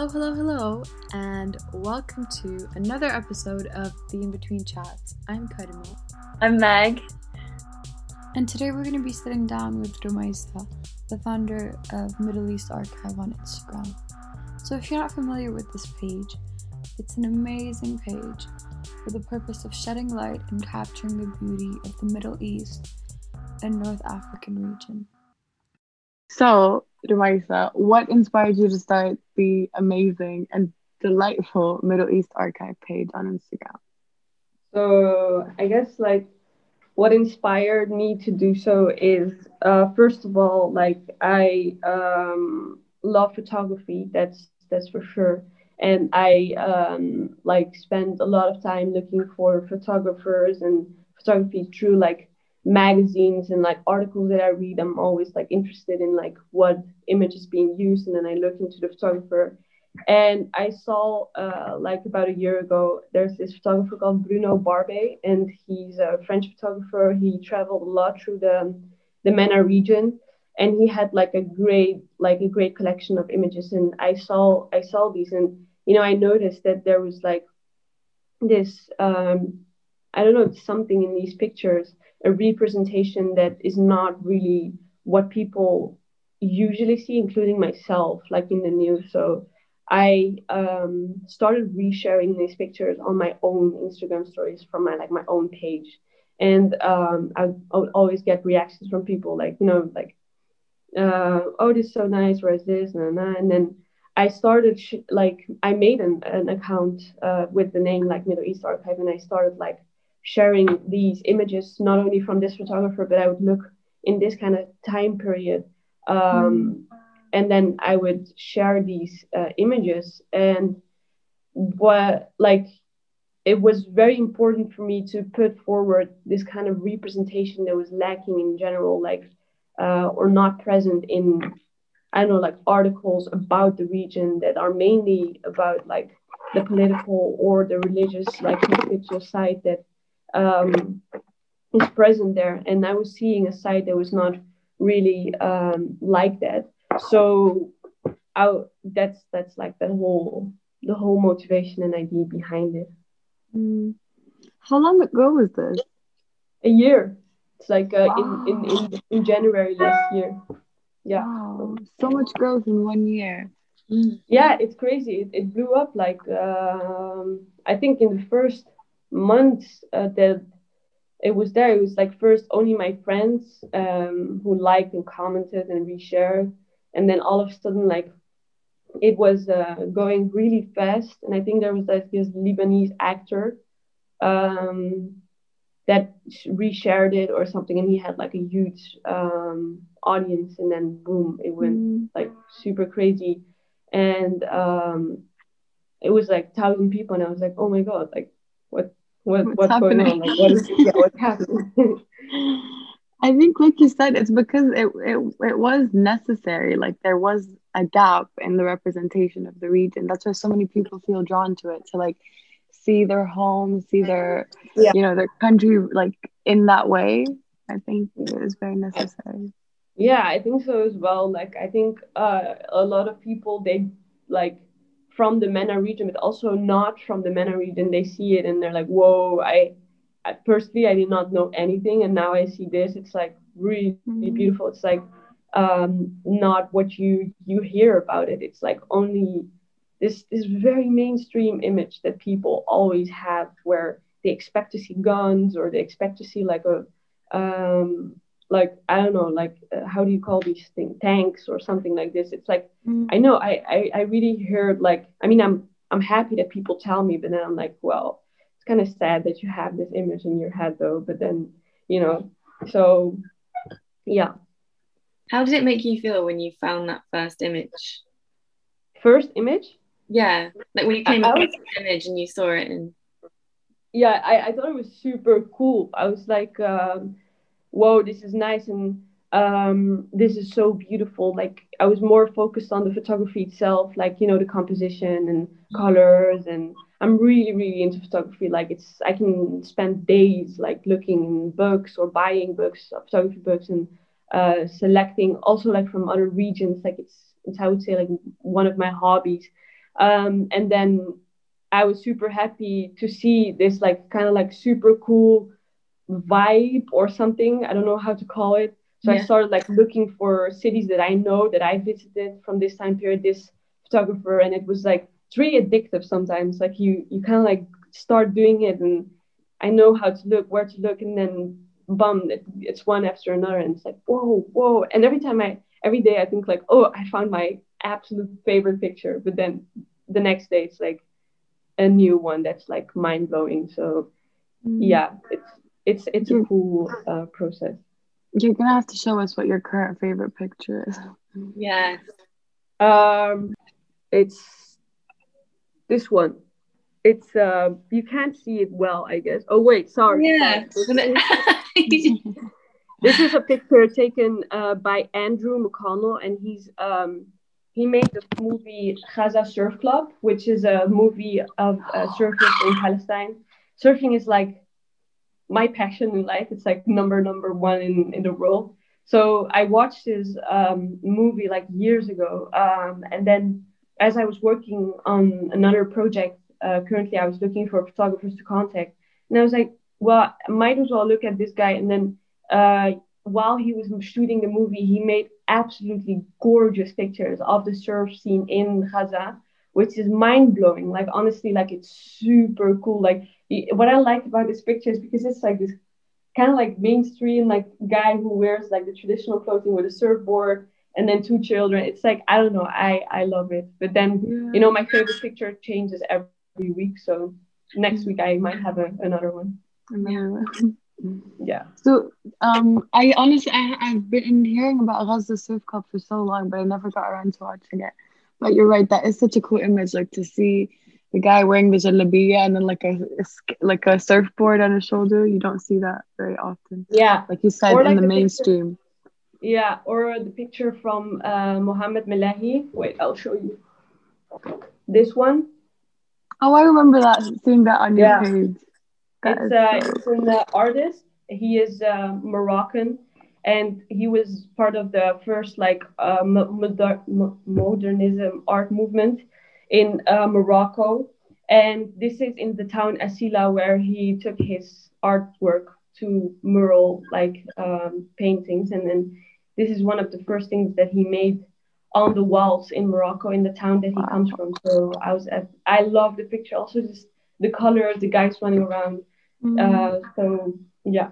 Hello, hello, hello, and welcome to another episode of the In Between Chats. I'm Karima. I'm Meg. And today we're going to be sitting down with Romaisa, the founder of Middle East Archive on Instagram. So if you're not familiar with this page, it's an amazing page for the purpose of shedding light and capturing the beauty of the Middle East and North African region. So, Romaisa, what inspired you to start the amazing and delightful Middle East Archive page on Instagram? So, I guess like what inspired me to do so is uh, first of all, like I um, love photography. That's that's for sure. And I um, like spend a lot of time looking for photographers and photography through like magazines and like articles that I read, I'm always like interested in like what image is being used, and then I look into the photographer. And I saw uh, like about a year ago, there's this photographer called Bruno Barbey, and he's a French photographer. He traveled a lot through the the MENA region, and he had like a great like a great collection of images. And I saw I saw these, and you know I noticed that there was like this um, I don't know something in these pictures a representation that is not really what people usually see, including myself, like in the news. So I um, started resharing these pictures on my own Instagram stories from my like my own page, and um, I, I, would always get reactions from people like you know like, uh, oh this is so nice, where's this, and, and then I started sh- like I made an, an account uh, with the name like Middle East Archive, and I started like sharing these images not only from this photographer but i would look in this kind of time period um, mm. and then i would share these uh, images and what like it was very important for me to put forward this kind of representation that was lacking in general like uh, or not present in i don't know like articles about the region that are mainly about like the political or the religious like conflictual side that um, is present there. And I was seeing a site that was not really um, like that. So I, that's that's like the whole the whole motivation and idea behind it. Mm. How long ago was this? A year. It's like uh, wow. in, in, in in January last year. Yeah. Wow. So much growth in one year. Mm. Yeah, it's crazy. It, it blew up like um, I think in the first months uh, that it was there, it was like first only my friends um, who liked and commented and reshared, and then all of a sudden like it was uh, going really fast. And I think there was like this Lebanese actor um, that reshared it or something, and he had like a huge um, audience, and then boom, it went mm. like super crazy, and um, it was like thousand people, and I was like, oh my god, like what what, what's, what's going on? Like, what is, yeah, what's happening? I think, like you said, it's because it, it it was necessary. Like there was a gap in the representation of the region. That's why so many people feel drawn to it to like see their home, see their yeah. you know their country like in that way. I think it is very necessary. Yeah, I think so as well. Like I think uh, a lot of people they like from the MENA region, but also not from the MENA region, they see it and they're like, whoa, I, personally, I did not know anything. And now I see this. It's like really, really mm-hmm. beautiful. It's like um, not what you, you hear about it. It's like only this, this very mainstream image that people always have where they expect to see guns or they expect to see like a, um, like I don't know, like uh, how do you call these things, tanks or something like this? It's like mm. I know I, I I really heard like I mean I'm I'm happy that people tell me, but then I'm like, well, it's kind of sad that you have this image in your head though. But then you know, so yeah. How did it make you feel when you found that first image? First image? Yeah, like when you came across the image and you saw it and. Yeah, I, I thought it was super cool. I was like. Um, whoa, this is nice and um, this is so beautiful. Like I was more focused on the photography itself, like you know the composition and colors, and I'm really really into photography. Like it's I can spend days like looking in books or buying books, photography books, and uh, selecting also like from other regions. Like it's it's I would say like one of my hobbies. Um, and then I was super happy to see this like kind of like super cool vibe or something. I don't know how to call it. So yeah. I started like looking for cities that I know that I visited from this time period, this photographer, and it was like it's really addictive sometimes. Like you you kind of like start doing it and I know how to look, where to look, and then bum, it, it's one after another, and it's like whoa, whoa. And every time I every day I think like, oh, I found my absolute favorite picture, but then the next day it's like a new one that's like mind blowing. So mm. yeah, it's it's it's a cool uh, process. You're gonna have to show us what your current favorite picture is. Yes. Um, it's this one. It's uh, you can't see it well, I guess. Oh wait, sorry. Yeah. this is a picture taken uh, by Andrew McConnell, and he's um, he made the movie Gaza Surf Club, which is a movie of uh, surfers in Palestine. Surfing is like my passion in life. It's like number number one in, in the world. So I watched this um, movie like years ago, um, and then as I was working on another project, uh, currently I was looking for photographers to contact, and I was like, well, I might as well look at this guy. And then uh, while he was shooting the movie, he made absolutely gorgeous pictures of the surf scene in Gaza, which is mind blowing. Like honestly, like it's super cool. Like what I like about this picture is because it's like this kind of like mainstream like guy who wears like the traditional clothing with a surfboard and then two children. It's like I don't know, I I love it. But then yeah. you know my favorite picture changes every week, so next week I might have a, another one. Another one. yeah. So um, I honestly I, I've been hearing about Gaza Surf Club for so long, but I never got around to watching it. But you're right, that is such a cool image, like to see the guy wearing the jalabiya and then like a, like a surfboard on his shoulder. You don't see that very often. Yeah, like you said like in the, the mainstream. Picture, yeah, or the picture from uh, Mohammed Melehi. Wait, I'll show you. This one. Oh, I remember that seeing that on yeah. your page. That it's uh, so... it's an uh, artist. He is uh, Moroccan, and he was part of the first like uh, moder- modernism art movement in uh, Morocco. And this is in the town Asilah, where he took his artwork to mural like um, paintings. And then this is one of the first things that he made on the walls in Morocco, in the town that he comes from. So I was at, I love the picture. Also, just the color of the guys running around. Mm. Uh, so yeah,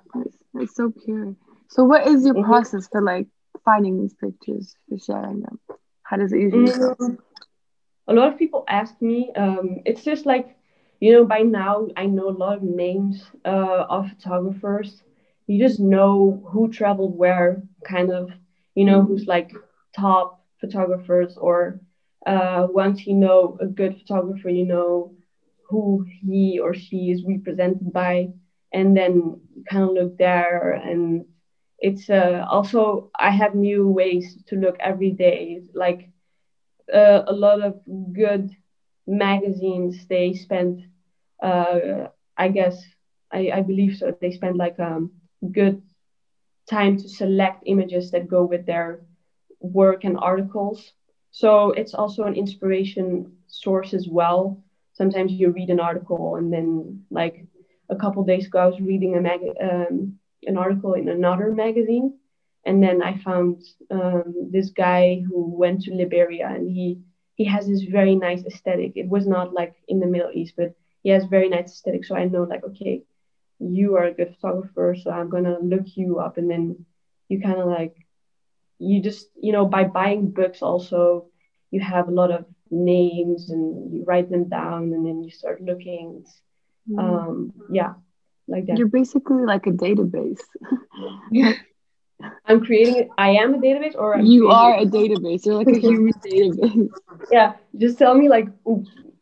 it's, so pure. So what is your mm-hmm. process for like finding these pictures for sharing them? How does it usually mm. go? A lot of people ask me. Um, it's just like, you know, by now I know a lot of names uh, of photographers. You just know who traveled where, kind of, you know, who's like top photographers, or uh, once you know a good photographer, you know who he or she is represented by, and then kind of look there. And it's uh, also, I have new ways to look every day. Like, uh, a lot of good magazines they spend uh, i guess I, I believe so they spend like um good time to select images that go with their work and articles. So it's also an inspiration source as well. Sometimes you read an article and then like a couple days ago i was reading a mag- um, an article in another magazine and then I found um, this guy who went to Liberia, and he he has this very nice aesthetic. It was not like in the Middle East, but he has very nice aesthetic. So I know like okay, you are a good photographer, so I'm gonna look you up, and then you kind of like you just you know by buying books also you have a lot of names and you write them down and then you start looking mm. um yeah like that you're basically like a database yeah I'm creating. I am a database, or I'm you are a database. You're like a human database. Yeah, just tell me like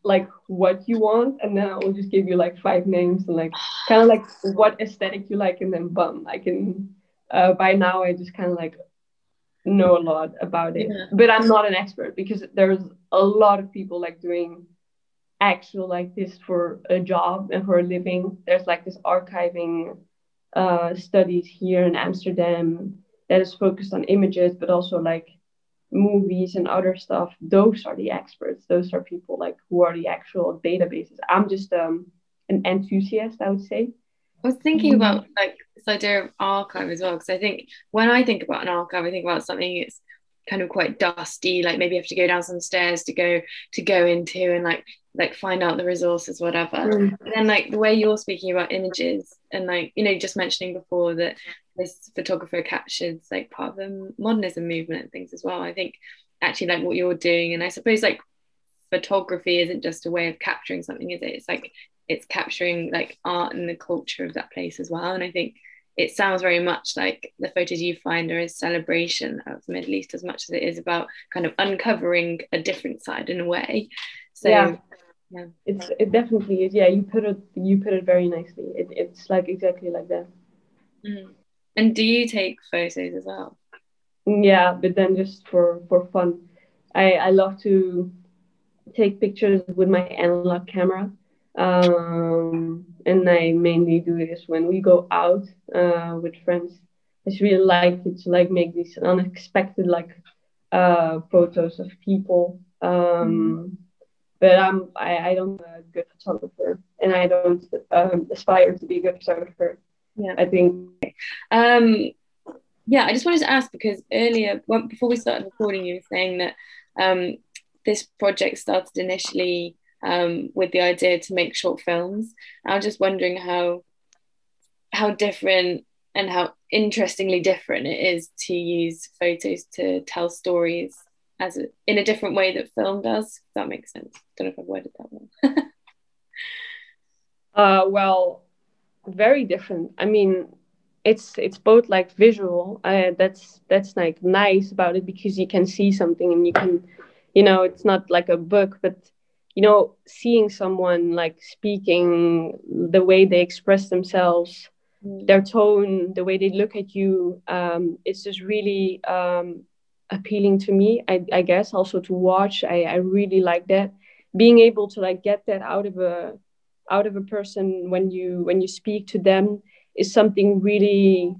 like what you want, and then I will just give you like five names and like kind of like what aesthetic you like, and then bum, I can. Uh, by now, I just kind of like know a lot about it, yeah. but I'm not an expert because there's a lot of people like doing actual like this for a job and for a living. There's like this archiving uh, studies here in Amsterdam that is focused on images, but also like movies and other stuff. Those are the experts. Those are people like who are the actual databases. I'm just um an enthusiast i would say. I was thinking about like this idea of archive as well because I think when I think about an archive, I think about something that's kind of quite dusty, like maybe you have to go down some stairs to go to go into and like like find out the resources, whatever. Mm. And then like the way you're speaking about images and like you know just mentioning before that this photographer captures like part of the modernism movement and things as well. I think actually like what you're doing, and I suppose like photography isn't just a way of capturing something, is it? It's like it's capturing like art and the culture of that place as well. And I think it sounds very much like the photos you find are a celebration of the Middle East as much as it is about kind of uncovering a different side in a way. So Yeah. Yeah. it's it definitely is. Yeah you put it you put it very nicely. It, it's like exactly like that. Mm. And do you take photos as well? yeah but then just for for fun. I i love to take pictures with my analog camera. Um and i mainly do this when we go out uh with friends. I just really like it to like make these unexpected like uh photos of people. Um but i'm i, I don't a good photographer and i don't um, aspire to be a good photographer Yeah. i think Um, yeah, I just wanted to ask because earlier, well, before we started recording, you were saying that um, this project started initially um, with the idea to make short films. I was just wondering how how different and how interestingly different it is to use photos to tell stories as a, in a different way that film does. That makes sense. Don't know if I've worded that well. Uh, well, very different. I mean, it's it's both like visual. Uh, that's that's like nice about it because you can see something and you can, you know, it's not like a book, but you know, seeing someone like speaking, the way they express themselves, their tone, the way they look at you, um, it's just really um, appealing to me. I, I guess also to watch. I, I really like that. Being able to like get that out of a out of a person when you when you speak to them is something really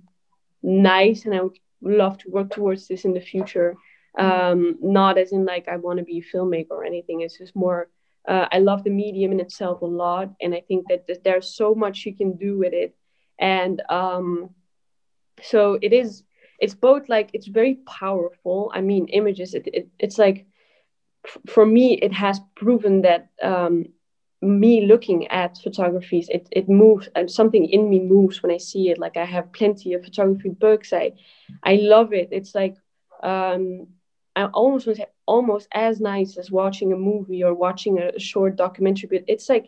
nice and i would love to work towards this in the future um not as in like i want to be a filmmaker or anything it's just more uh, i love the medium in itself a lot and i think that th- there's so much you can do with it and um so it is it's both like it's very powerful. I mean images it, it it's like for me it has proven that um me looking at photographies it, it moves and something in me moves when i see it. Like i have plenty of photography books. I i love it. It's like um i almost almost as nice as watching a movie or watching a short documentary but it's like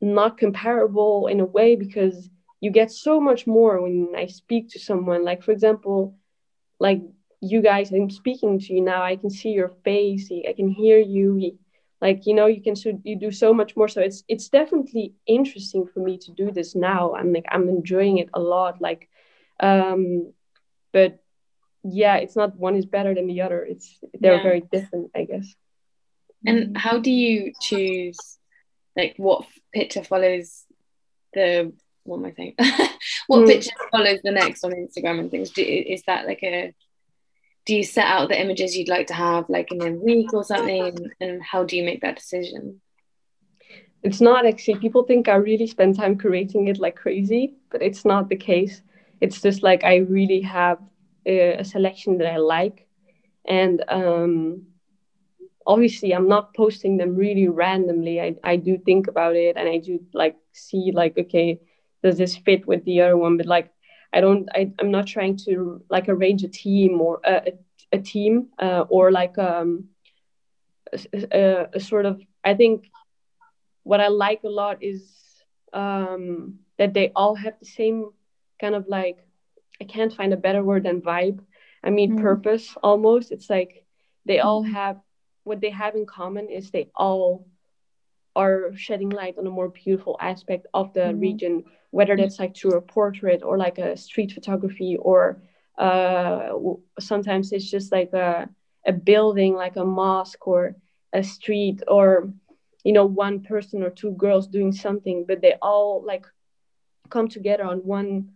not comparable in a way because you get so much more when i speak to someone. Like for example like you guys i'm speaking to you now. I can see your face. I can hear you. Like you know you can so you do so much more. So it's it's definitely interesting for me to do this now. I'm like i'm enjoying it a lot. Like um but yeah it's not one is better than the other. It's they're Yeah. very different i guess. And how do you choose like what picture follows the what am I saying? what Mm. picture follows the next on Instagram and things? Do, is that like a do you set out the images you'd like to have like in a week or something? And, how do you make that decision? it's not actually people think i really spend time creating it like crazy but it's not the case it's just like i really have a, a selection that i like and um obviously i'm not posting them really randomly I, I do think about it and i do like see like okay does this fit with the other one but like i don't I, i'm not trying to like arrange a team or a, a, a team uh, or like um a, a, a sort of i think what I like a lot is um, that they all have the same kind of like I can't find a better word than vibe. I mean Mm. purpose almost. It's like they all have what they have in common is they all are shedding light on a more beautiful aspect of the Mhm. region, whether that's like through a portrait or like a street photography or uh, sometimes it's just like a, a building like a mosque or a street or you know one person or two girls doing something but they all like come together on one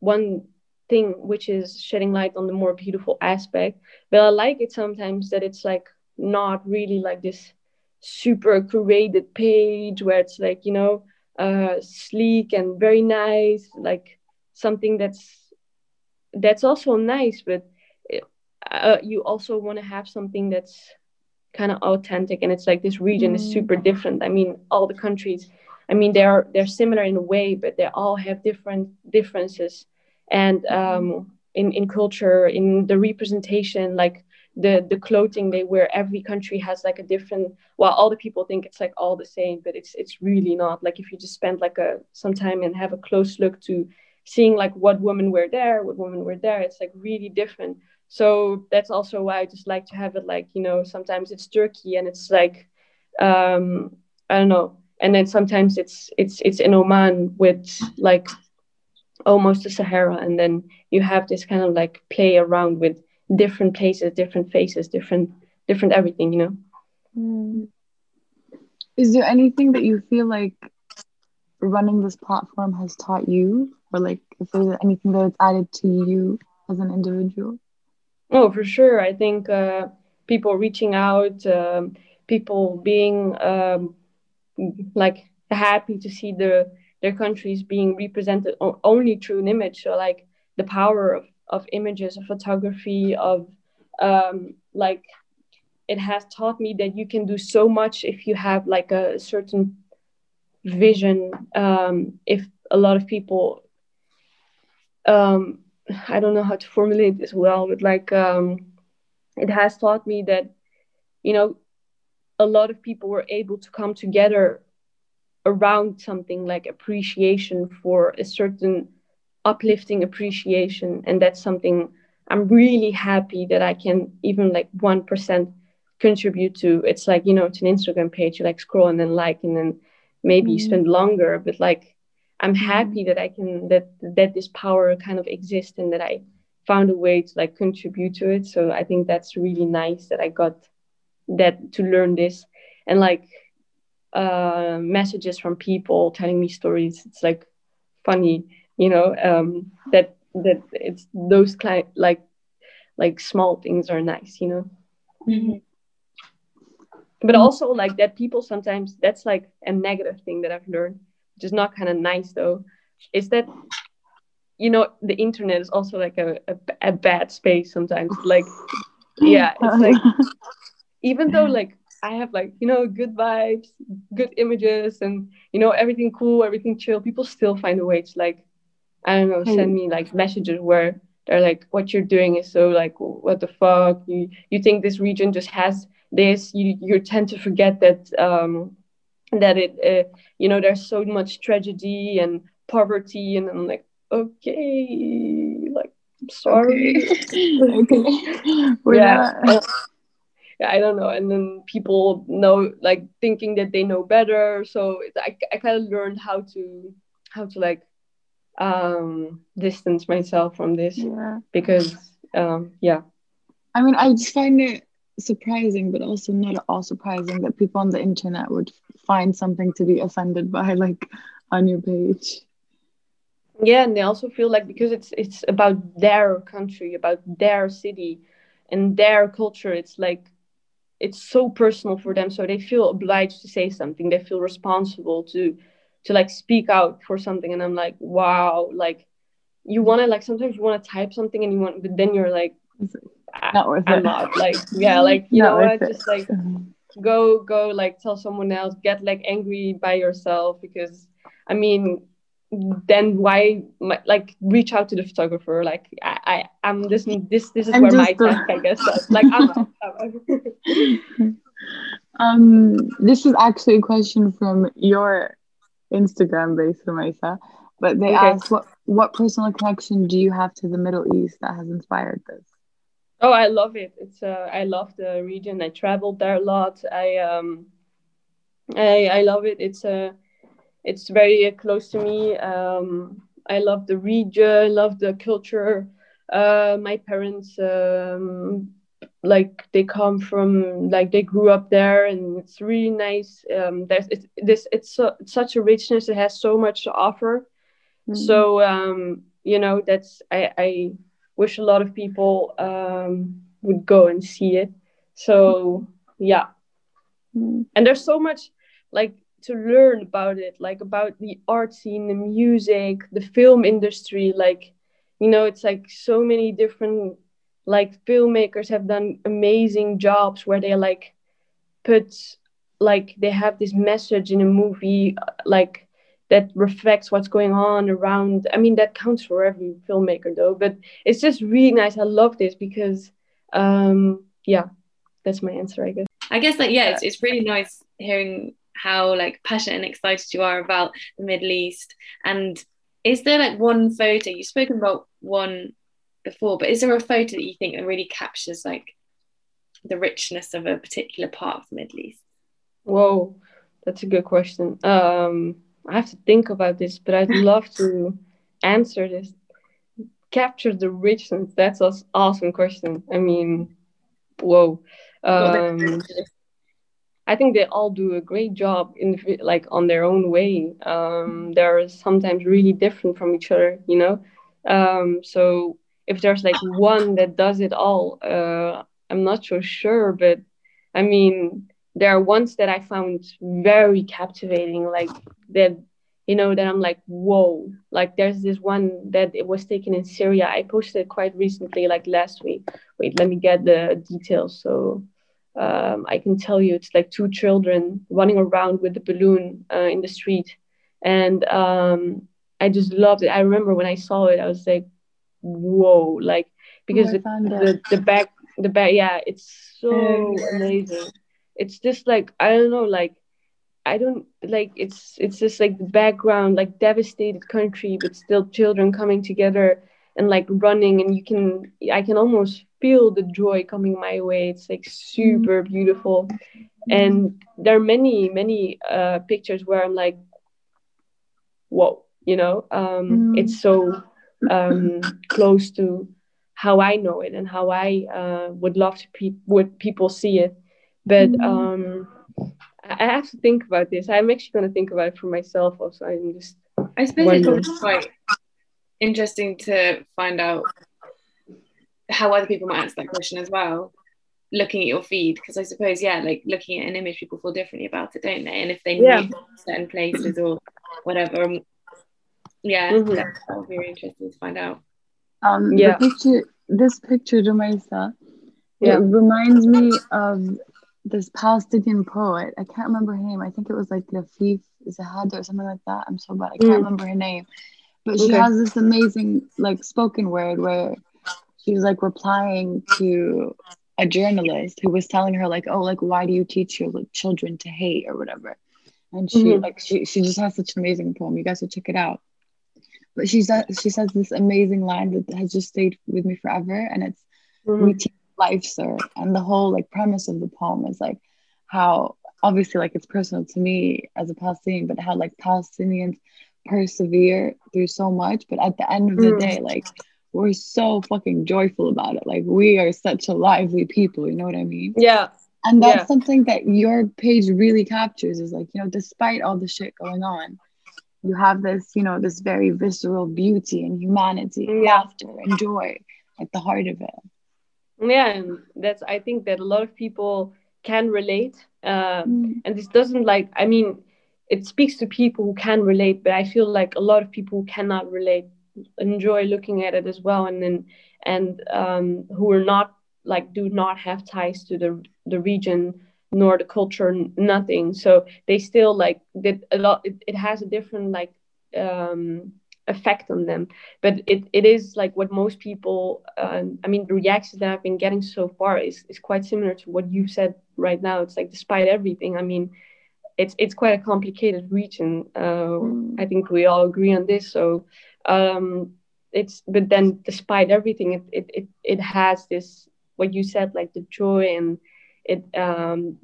one thing which is shedding light on the more beautiful aspect but i like it sometimes that it's like not really like this super curated page where it's like you know uh sleek and very nice like something that's that's also nice but uh, you also want to have something that's kind of authentic and it's like this region mm. is super different i mean all the countries i mean they're they're similar in a way but they all have different differences and um in in culture in the representation like the the clothing they wear every country has like a different well all the people think it's like all the same but it's it's really not. Like if you just spend like a some time and have a close look to seeing like what women wear there what women wear there it's like really different. So that's also why i just like to have it like you know sometimes it's turkey and it's like um i don't know. And then sometimes it's it's it's in oman with like almost the sahara and then you have this kind of like play around with different places different faces different different everything you know? Mm. is there anything that you feel like running this platform has taught you? Or like if there's anything that it's added to you as an individual? Oh for sure. I think uh, people reaching out um, people being um, like happy to see the their countries being represented only through an image. So like the power of, of images of photography of um, like it has taught me that you can do so much if you have like a certain vision um, if a lot of people um, i don't know how to formulate this well but like um, it has taught me that you know a lot of people were able to come together around something like appreciation for a certain uplifting appreciation and that's something i'm really happy that i can even like 1% contribute to it's like you know it's an instagram page you like scroll and then like and then maybe mm-hmm. you spend longer but like i'm mm-hmm. happy that i can that that this power kind of exists and that i found a way to like contribute to it so i think that's really nice that i got that to learn this and like uh messages from people telling me stories it's like funny you know um that that it's those kind like like small things are nice you know? Mm-hmm. But also like that people sometimes that's like a negative thing that i've learned which is not kind of nice though is that you know the internet is also like a, a, a bad space sometimes like yeah it's like even though like i have like you know good vibes good images and you know everything cool everything chill people still find a way to like i don't know send me like messages where they're like what you're doing is so like what the fuck? You you think this region just has this? You you tend to forget that um, that it uh, you know there's so much tragedy and poverty and I'm like okay like I'm sorry. Okay, okay. yeah. yeah I don't know and then people know like thinking that they know better so I, I kind of learned how to how to like um distance myself from this yeah. because um yeah I mean I just find it surprising, but also not at all surprising that people on the internet would find something to be offended by, like on your page. Yeah, and they also feel like because it's it's about their country, about their city, and their culture. It's like it's so personal for them, so they feel obliged to say something. They feel responsible to to like speak out for something. And I'm like, wow, like you want to like sometimes you want to type something and you want, but then you're like not worth I'm it. not like yeah, like you know what, just like go go like tell someone else, get like angry by yourself because I mean then why my, like reach out to the photographer like i, I i'm this this this is I'm where my task i guess like i'm, I'm um this is actually a question from your instagram base Romaisa, but they okay. asked what what personal connection do you have to the middle east that has inspired this Oh, I love it. It's uh, I love the region. I traveled there a lot. I um, I I love it. It's uh, it's very uh, close to me. Um, I love the region. Love the culture. Uh, my parents um, like they come from like they grew up there, and it's really nice. Um, there's it's this it's, so, it's such a richness. It has so much to offer. Mm-hmm. So um, you know that's I, I wish a lot of people um, would go and see it so yeah Mm. and there's so much like to learn about it like about the art scene the music the film industry like you know it's like so many different like filmmakers have done amazing jobs where they like put like they have this message in a movie uh, like that reflects what's going on around i mean that counts for every filmmaker though but it's just really nice. I love this because um yeah that's my answer i guess. I guess like yeah, it's, it's really nice hearing how like passionate and excited you are about the Middle East. And is there like one photo you've spoken about one before, but is there a photo that you think that really captures like the richness of a particular part of the Middle East? Whoa, that's a good question. Um, I have to think about this, but I'd love to answer this. Capture the richness. That's an awesome question. I mean, whoa. Um, I think they all do a great job in the, like on their own way. Um, they're sometimes really different from each other, you know. Um, so if there's like one that does it all, uh, I'm not so sure. But I mean, there are ones that I found very captivating, like that, you know, that I'm like, whoa. Like there's this one that it was taken in Syria. I posted it quite recently, like last week. Wait, let me get the details. So um, I can tell you it's like two children running around with a balloon uh, in the street. And um, I just loved it. I remember when I saw it, I was like, whoa, like, because I the, the, the back, the back, yeah, it's so amazing. It's just like, I don't know, like, I don't like it's it's just like the background, like devastated country, but still children coming together and like running and you can I can almost feel the joy coming my way. It's like super beautiful. And there are many, many uh pictures where I'm like, whoa, you know, um Mm. it's so um close to how I know it and how I uh would love to pe- would people see it. But Mm. um I have to think about this. I'm actually gonna think about it for myself also. I'm just I suppose it's quite interesting to find out how other people might answer that question as well, looking at your feed. Because I suppose, yeah, like looking at an image, people feel differently about it, don't they? And if they Yeah. certain places or whatever, yeah, Mhm. that, that would be really interesting to find out. Um, Yeah. the picture, this picture, Romaisa, Yeah. it reminds me of this Palestinian poet. I can't remember her name. I think it was like Lafif Zahad or something like that. I'm so bad. I can't Mm. remember her name. But she Okay. has this amazing like spoken word where she was like replying to a journalist who was telling her like, oh, like why do you teach your like, children to hate or whatever? And she Mhm. like she she just has such an amazing poem. You guys should check it out. But she says she says this amazing line that has just stayed with me forever, and it's Mhm. we teach life, sir. And the whole like premise of the poem is like how obviously like it's personal to me as a Palestinian, but how like Palestinians persevere through so much, but at the end of the Mm. day, like we're so fucking joyful about it. Like we are such a lively people, you know what I mean? yeah. And that's Yeah. something that your page really captures is like, you know, despite all the shit going on, you have this, you know, this very visceral beauty and humanity, and Yeah. laughter and joy at the heart of it. Yeah, and that's I think that a lot of people can relate. Uh, Mm. and this doesn't like I mean, it speaks to people who can relate, but I feel like a lot of people who cannot relate enjoy looking at it as well, and then and um, who are not like do not have ties to the the region nor the culture, nothing. So they still like that a lot. It, it has a different like um, effect on them but it, it is like what most people uh, i mean the reactions that i've been getting so far is, is quite similar to what you said right now it's like despite everything i mean it's it's quite a complicated region uh, Mm. i think we all agree on this so um it's but then despite everything it, it it it has this what you said like the joy and it um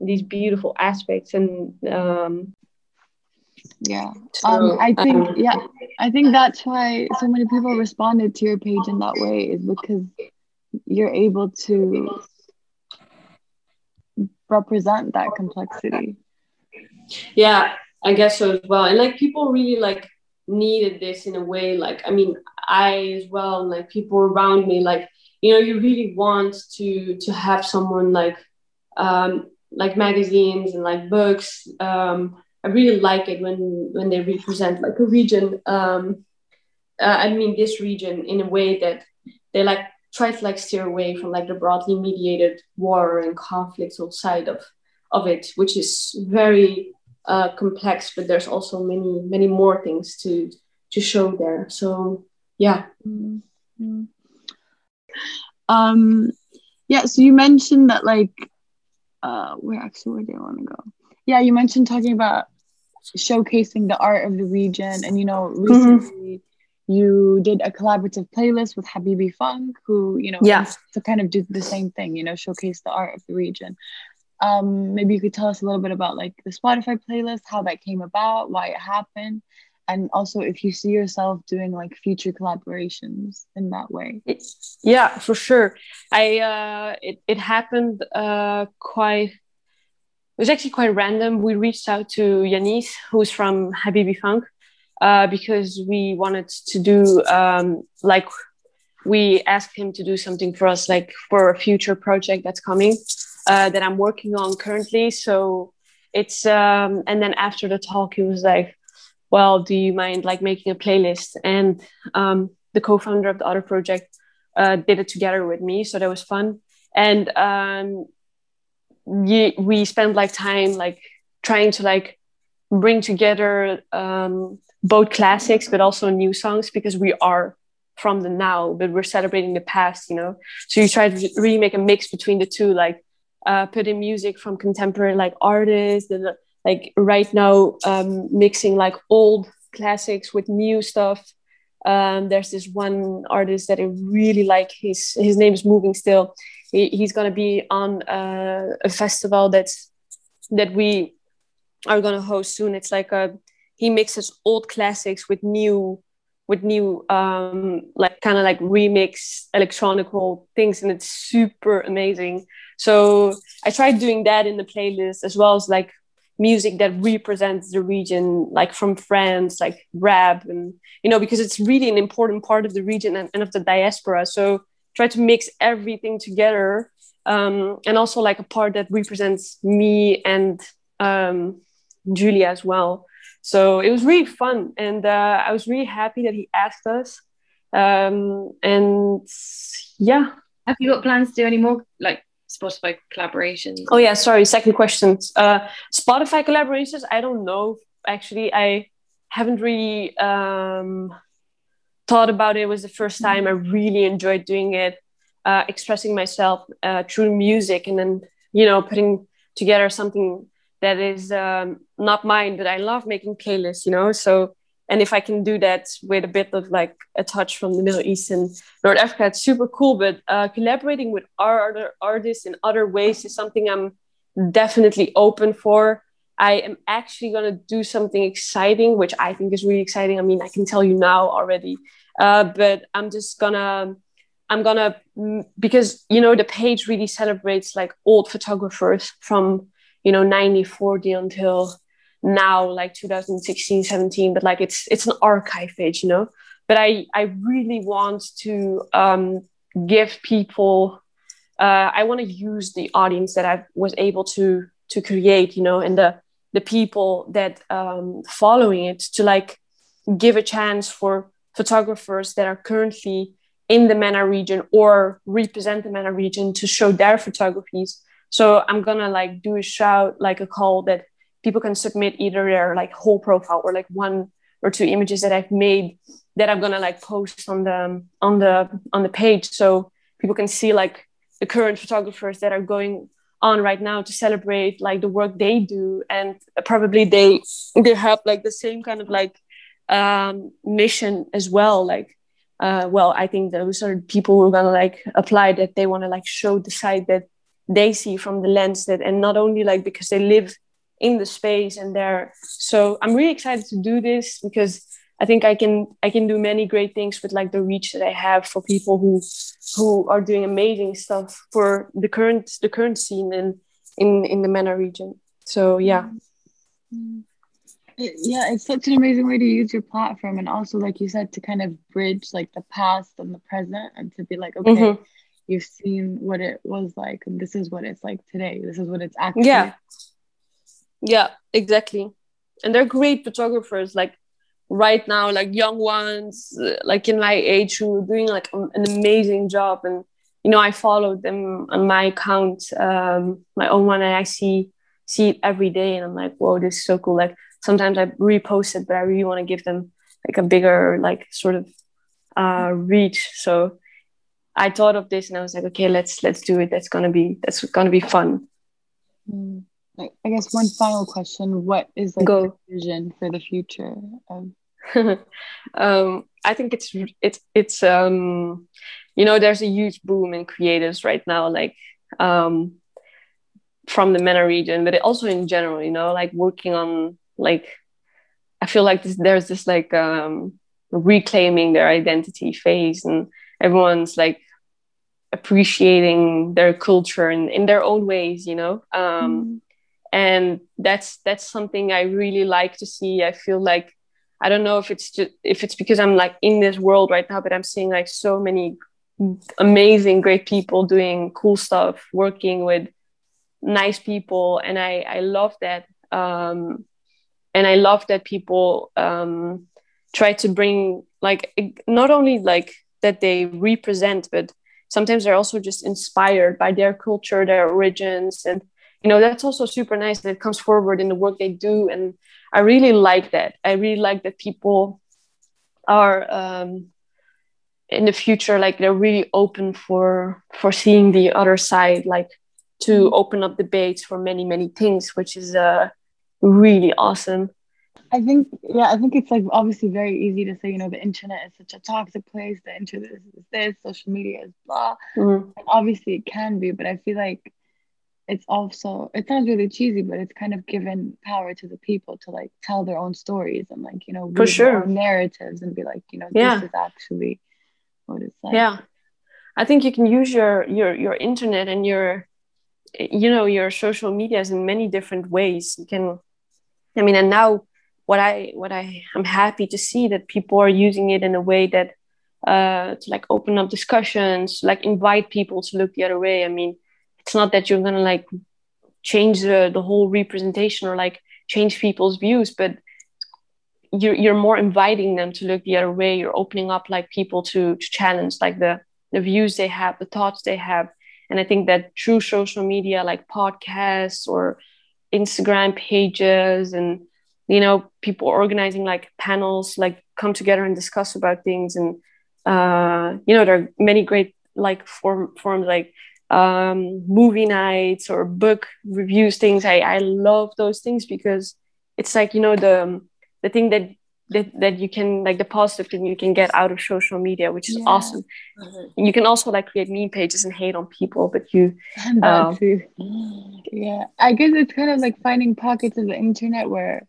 these beautiful aspects and um Yeah. so, Um, I think, um, yeah, I think that's why so many people responded to your page in that way is because you're able to represent that complexity. yeah i guess so as well and like people really like needed this in a way like i mean i as well like people around me like you know you really want to to have someone like um like magazines and like books. Um i really like it when when they represent like a region um uh, i mean this region in a way that they like try to like steer away from like the broadly mediated war and conflicts outside of of it which is very uh, complex but there's also many many more things to to show there. So yeah. Mm-hmm. Um yeah so you mentioned that like uh where actually where do i want to go yeah you mentioned talking about showcasing the art of the region and you know mm-hmm. recently mm-hmm. you did a collaborative playlist with habibi funk who you know yeah to kind of do the same thing you know showcase the art of the region um maybe you could tell us a little bit about like the spotify playlist how that came about why it happened and also if you see yourself doing like future collaborations in that way. Yeah for sure. I uh it, it happened uh quite it was actually quite random. We reached out to Jannis who's from habibi funk uh because we wanted to do um like we asked him to do something for us like for a future project that's coming uh that i'm working on currently. So it's um and then after the talk he was like well, do you mind like making a playlist? And um, the co-founder of the other project uh, did it together with me, so that was fun. And um, we spent like time like trying to like bring together um, both classics but also new songs because we are from the now but we're celebrating the past you know so you try to really make a mix between the two like uh, put in music from contemporary like artists the, like right now um, mixing like old classics with new stuff um, there's this one artist that I really like. His his name is Moving Still. He, he's gonna be on uh, a festival that's that we are gonna host soon. It's like a he mixes old classics with new with new um, like kind of like remix electronical things, and it's super amazing. So I tried doing that in the playlist as well as like music that represents the region like from france like rap and you know because it's really an important part of the region and, and of the diaspora. So try to mix everything together um, and also like a part that represents me and um, julia as well. So it was really fun and uh, i was really happy that he asked us um, and yeah. Have you got plans to do any more like Spotify collaborations? Oh yeah, sorry. Second question. Uh, Spotify collaborations. I don't know. Actually, I haven't really um, thought about it. It was the first time I really enjoyed doing it, uh, expressing myself uh, through music, and then you know putting together something that is um, not mine, but I love making playlists. You know, so and if I can do that with a bit of like a touch from the Middle East and North Africa, it's super cool. But uh, collaborating with other artists in other ways is something I'm definitely open for. I am actually going to do something exciting, which I think is really exciting. I mean, I can tell you now already, uh, but I'm just gonna, I'm gonna, mm, because, you know, the page really celebrates like old photographers from, you know, 1940 until now like 2016 17 but like it's it's an archive page you know but i i really want to um, give people uh, i want to use the audience that i was able to to create you know and the the people that um, following it to like give a chance for photographers that are currently in the MENA region or represent the MENA region to show their photographies. So I'm gonna like do a shout, like a call that people can submit either their like whole profile or like one or two images that I've made that I'm gonna like post on the on the on the page. So people can see like the current photographers that are going on right now to celebrate like the work they do. And probably they they have like the same kind of like um mission as well. Like uh well i think those are people who are gonna like apply that they want to like show the side that they see from the lens that and not only like because they live in the space and there so i'm really excited to do this because i think i can i can do many great things with like the reach that i have for people who who are doing amazing stuff for the current the current scene in in in the MENA region so yeah yeah, it's such an amazing way to use your platform, and also, like you said, to kind of bridge like the past and the present, and to be like, okay, Mhm. you've seen what it was like, and this is what it's like today. This is what it's actually. yeah yeah exactly. And they're great photographers like right now like young ones uh, like in my age who are doing like an amazing job. And you know i followed them on my account um my own one and i see see it every day. And i'm like whoa this is so cool. Like sometimes i repost it but i really want to give them like a bigger like sort of uh reach. So i thought of this and i was like okay let's let's do it. That's gonna be that's gonna be fun. Mm. I guess one final question: What is like Go. your vision for the future of um, I think it's it's it's um, you know there's a huge boom in creatives right now, like um, from the MENA region, but also in general. You know, like working on like I feel like this, there's this like um, reclaiming their identity phase, and everyone's like appreciating their culture in, in their own ways. You know. Um, and that's that's something i really like to see. I feel like i don't know if it's just if it's because i'm like in this world right now but i'm seeing like so many amazing great people doing cool stuff working with nice people. And i i love that um and i love that people um try to bring like not only like that they represent but sometimes they're also just inspired by their culture their origins and you know that's also super nice that it comes forward in the work they do and i really like that i really like that people are um, in the future like they're really open for for seeing the other side like to open up debates for many many things which is uh really awesome I think, yeah, I think it's like obviously very easy to say, you know, the internet is such a toxic place. The internet is this, social media is blah. Mhm. And obviously it can be, but I feel like it's also, it sounds really cheesy, but it's kind of given power to the people to like tell their own stories and like, you know, For sure. narratives and be like, you know, Yeah. this is actually what it's like. yeah i think you can use your your your internet and your you know your social medias in many different ways you can i mean and now what i what i'm happy to see that people are using it in a way that uh to like open up discussions like invite people to look the other way i mean it's not that you're gonna like change the, the whole representation or like change people's views but you're, you're more inviting them to look the other way. You're opening up like people to, to challenge like the the views they have the thoughts they have. And i think that through social media like podcasts or instagram pages and you know people organizing like panels like come together and discuss about things and uh you know there are many great like form forms like um movie nights or book reviews things i i love those things because it's like you know the the thing that that, that you can like the positive thing you can get out of social media which is Yeah. awesome you can also like create meme pages and hate on people but you too. Yeah. I guess it's kind of like finding pockets of the internet where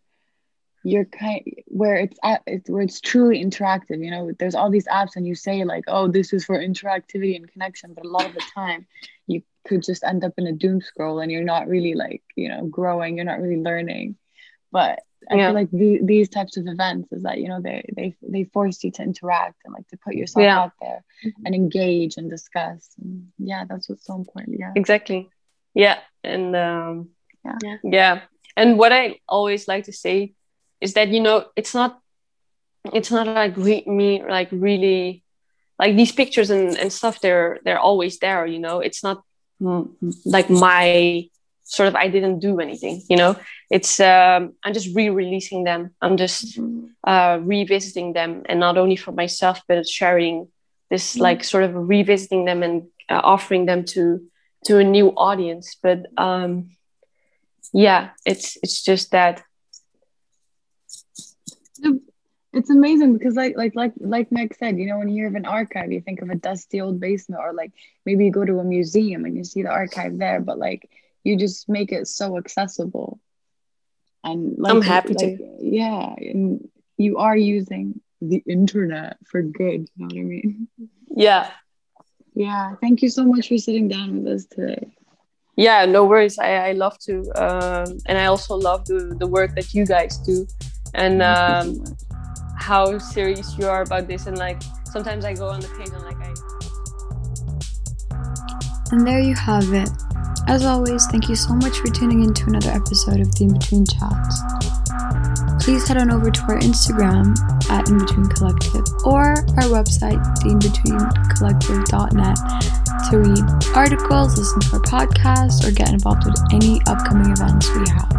you're kind where it's at it's where it's truly interactive. You know, there's all these apps and you say like, oh, this is for interactivity and connection, but a lot of the time you could just end up in a doom scroll and you're not really like, you know, growing, you're not really learning. But I Yeah. feel like the, these types of events is that, you know, they they they force you to interact and like to put yourself Yeah. out there and engage and discuss. And yeah, that's what's so important. Yeah. exactly yeah and um Yeah. yeah yeah and what i always like to say is that you know it's not it's not like re- me like really like these pictures and, and stuff they're they're always there you know? It's not mm, like my sort of i didn't do anything you know? It's um i'm just re-releasing them. I'm just uh revisiting them and not only for myself but sharing this like sort of revisiting them and uh, offering them to to a new audience. But um yeah it's it's just that It's amazing because like like like like Meg said, you know, when you hear of an archive, you think of a dusty old basement, or like maybe you go to a museum and you see the archive there, but like you just make it so accessible. And like I'm happy to. Yeah, and you are using the internet for good. You know what I mean? yeah Yeah. Thank you so much for sitting down with us today. yeah no worries i, I love to um, and i also love the, the work that you guys do and um, how serious you are about this. And like sometimes I go on the page and like I. And there you have it. As always, thank you so much for tuning in to another episode of the In Between Chats. Please head on over to our Instagram at In Between Collective or our website, theinbetweencollective.net, to read articles, listen to our podcast, or get involved with any upcoming events we have.